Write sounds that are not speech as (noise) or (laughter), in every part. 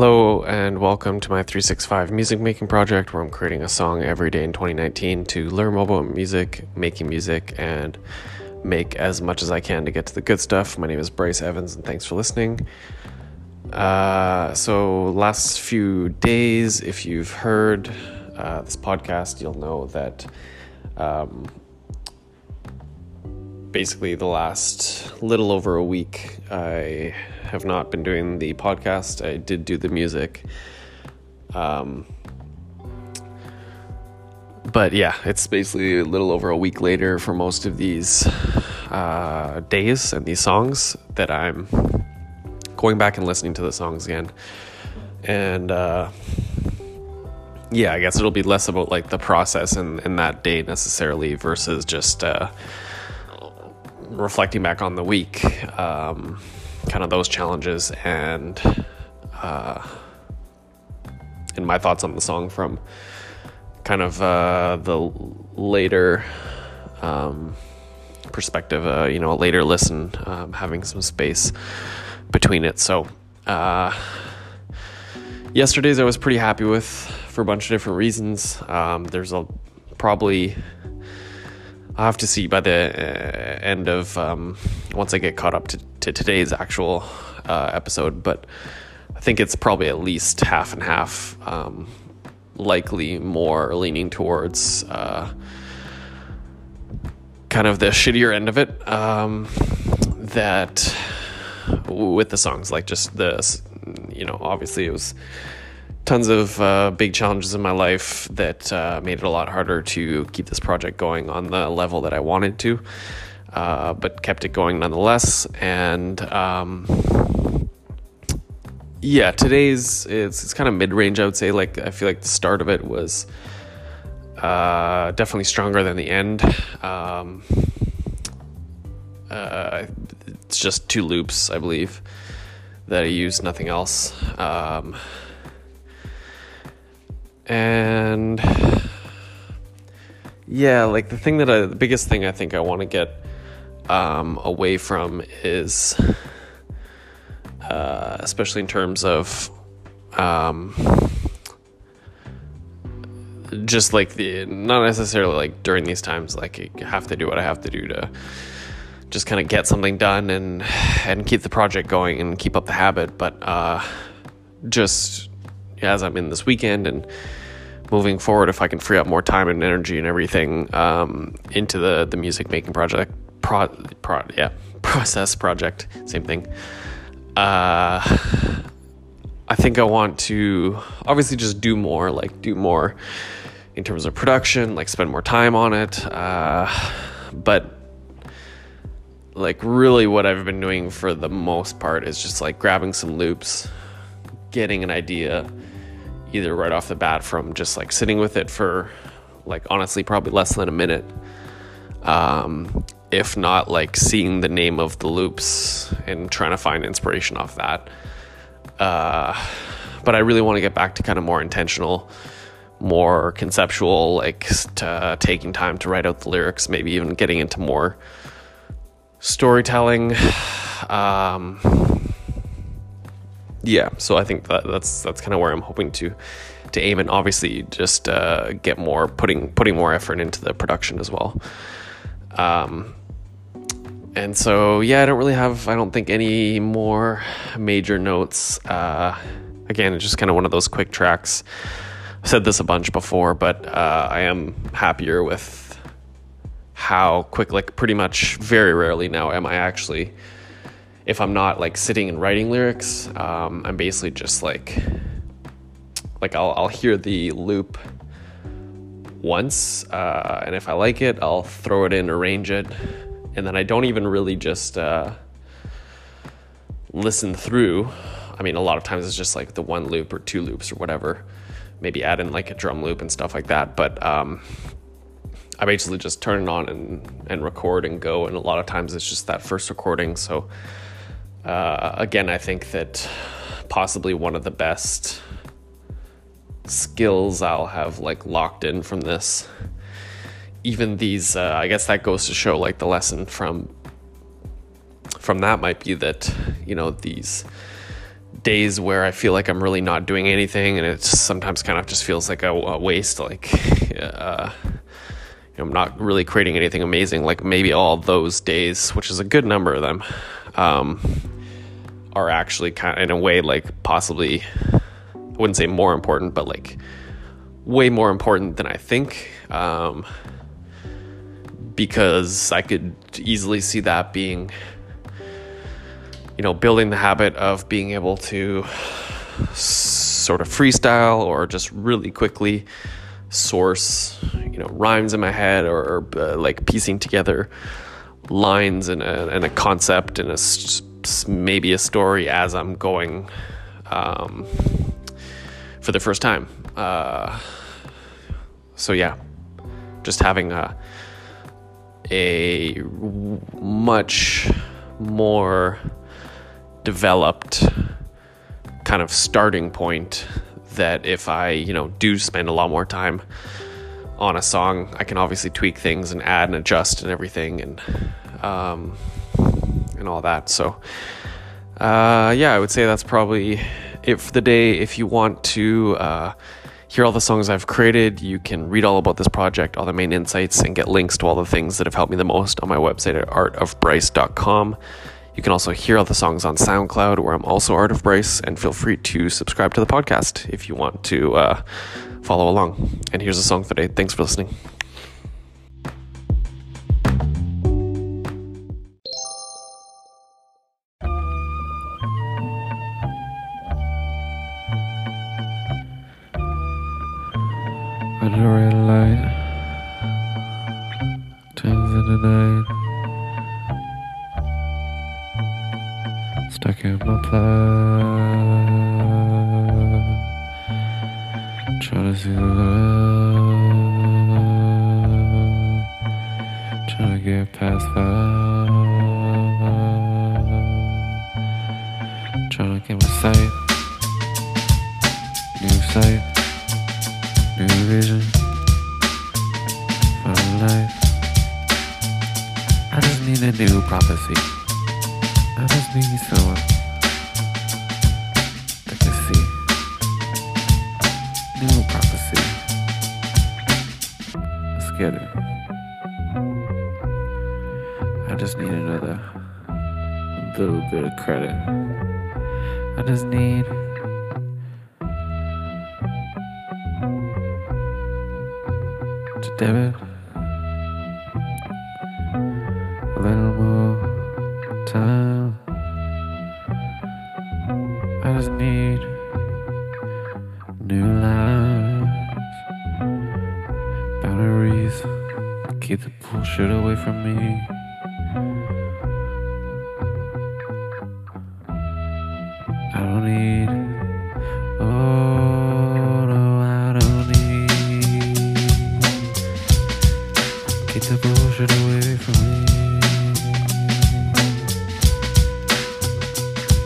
Hello, and welcome to my 365 music making project where I'm creating a song every day in 2019 to learn more about music, making music, and make as much as I can to get to the good stuff. My name is Bryce Evans, and thanks for listening. Uh, so, last few days, if you've heard uh, this podcast, you'll know that um, basically the last little over a week, I have not been doing the podcast. I did do the music. Um, but yeah, it's basically a little over a week later for most of these uh, days and these songs that I'm going back and listening to the songs again. And uh, yeah, I guess it'll be less about like the process and, and that day necessarily versus just uh, reflecting back on the week. Um, kind of those challenges and uh, and my thoughts on the song from kind of uh, the later um, perspective, uh, you know, a later listen, um, having some space between it. So, uh, yesterday's I was pretty happy with for a bunch of different reasons. Um, there's a probably I'll have to see by the uh, end of um, once I get caught up to, to today's actual uh, episode, but I think it's probably at least half and half. Um, likely more leaning towards uh, kind of the shittier end of it. Um, that with the songs, like just the, you know, obviously it was tons of uh, big challenges in my life that uh, made it a lot harder to keep this project going on the level that I wanted to, uh, but kept it going nonetheless. And um, yeah, today's it's it's kind of mid range. I would say. Like I feel like the start of it was uh, definitely stronger than the end. Um, uh, it's just two loops, I believe, that I used, nothing else. Um, and yeah, like the thing that I, the biggest thing I think I want to get um, away from is, uh, especially in terms of, um, just like the not necessarily like during these times, like have to do what I have to do to just kind of get something done and and keep the project going and keep up the habit, but uh, just as I'm in this weekend and moving forward, if I can free up more time and energy and everything um, into the the music making project, pro, pro yeah, (laughs) process project, same thing. Uh, I think I want to obviously just do more, like do more in terms of production, like spend more time on it. Uh, but like really what I've been doing for the most part is just like grabbing some loops, getting an idea either right off the bat from just like sitting with it for like honestly probably less than a minute. Um, if not like seeing the name of the loops and trying to find inspiration off that. Uh, but I really want to get back to kind of more intentional, more conceptual, like to, taking time to write out the lyrics, maybe even getting into more storytelling. (sighs) Um, yeah, so I think that that's that's kind of where I'm hoping to to aim and obviously just uh, get more putting putting more effort into the production as well. Um, and so yeah, I don't really have I don't think any more major notes. Uh, again, it's just kind of one of those quick tracks. I've said this a bunch before, but uh, I am happier with how quick, like pretty much very rarely now am I actually if I'm not like sitting and writing lyrics, um, I'm basically just like like I'll I'll hear the loop once, uh, and if I like it, I'll throw it in, arrange it, and then I don't even really just uh, listen through. I mean, a lot of times it's just like the one loop or two loops or whatever. Maybe add in like a drum loop and stuff like that, but um, I basically just turn it on and and record and go. And a lot of times it's just that first recording, so uh, again, I think that possibly one of the best skills I'll have like locked in from this. Even these, uh, I guess that goes to show like the lesson from from that might be that you know these days where I feel like I'm really not doing anything, and it sometimes kind of just feels like a, a waste. Like, uh, I'm not really creating anything amazing. Like maybe all those days, which is a good number of them, um, are actually kind of in a way like possibly, I wouldn't say more important, but like way more important than I think. Um, because I could easily see that being you know, building the habit of being able to sort of freestyle or just really quickly source, you know, rhymes in my head or, uh, like piecing together lines and a, and a concept and a maybe a story as I'm going um, for the first time. Uh, so yeah, just having a a much more developed kind of starting point that if I, you know, do spend a lot more time on a song, I can obviously tweak things and add and adjust and everything and um, and all that. So uh, yeah, I would say that's probably it for the day. If you want to uh, hear all the songs I've created, you can read all about this project, all the main insights, and get links to all the things that have helped me the most on my website at artofbryce.com. You can also hear all the songs on SoundCloud, where I'm also Art of Bryce, and feel free to subscribe to the podcast if you want to uh, follow along. And here's a song for today. Thanks for listening. Turns into night. stuck in my blood. Trying to see the love. Trying to get past that. I just need another little bit of credit. I just need. To debit boundaries, keep the bullshit away from me. I don't need, oh no, I don't need, keep the bullshit away from me.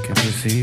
Can't you see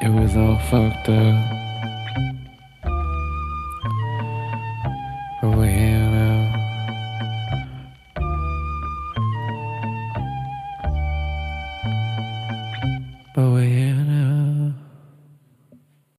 it was all fucked up.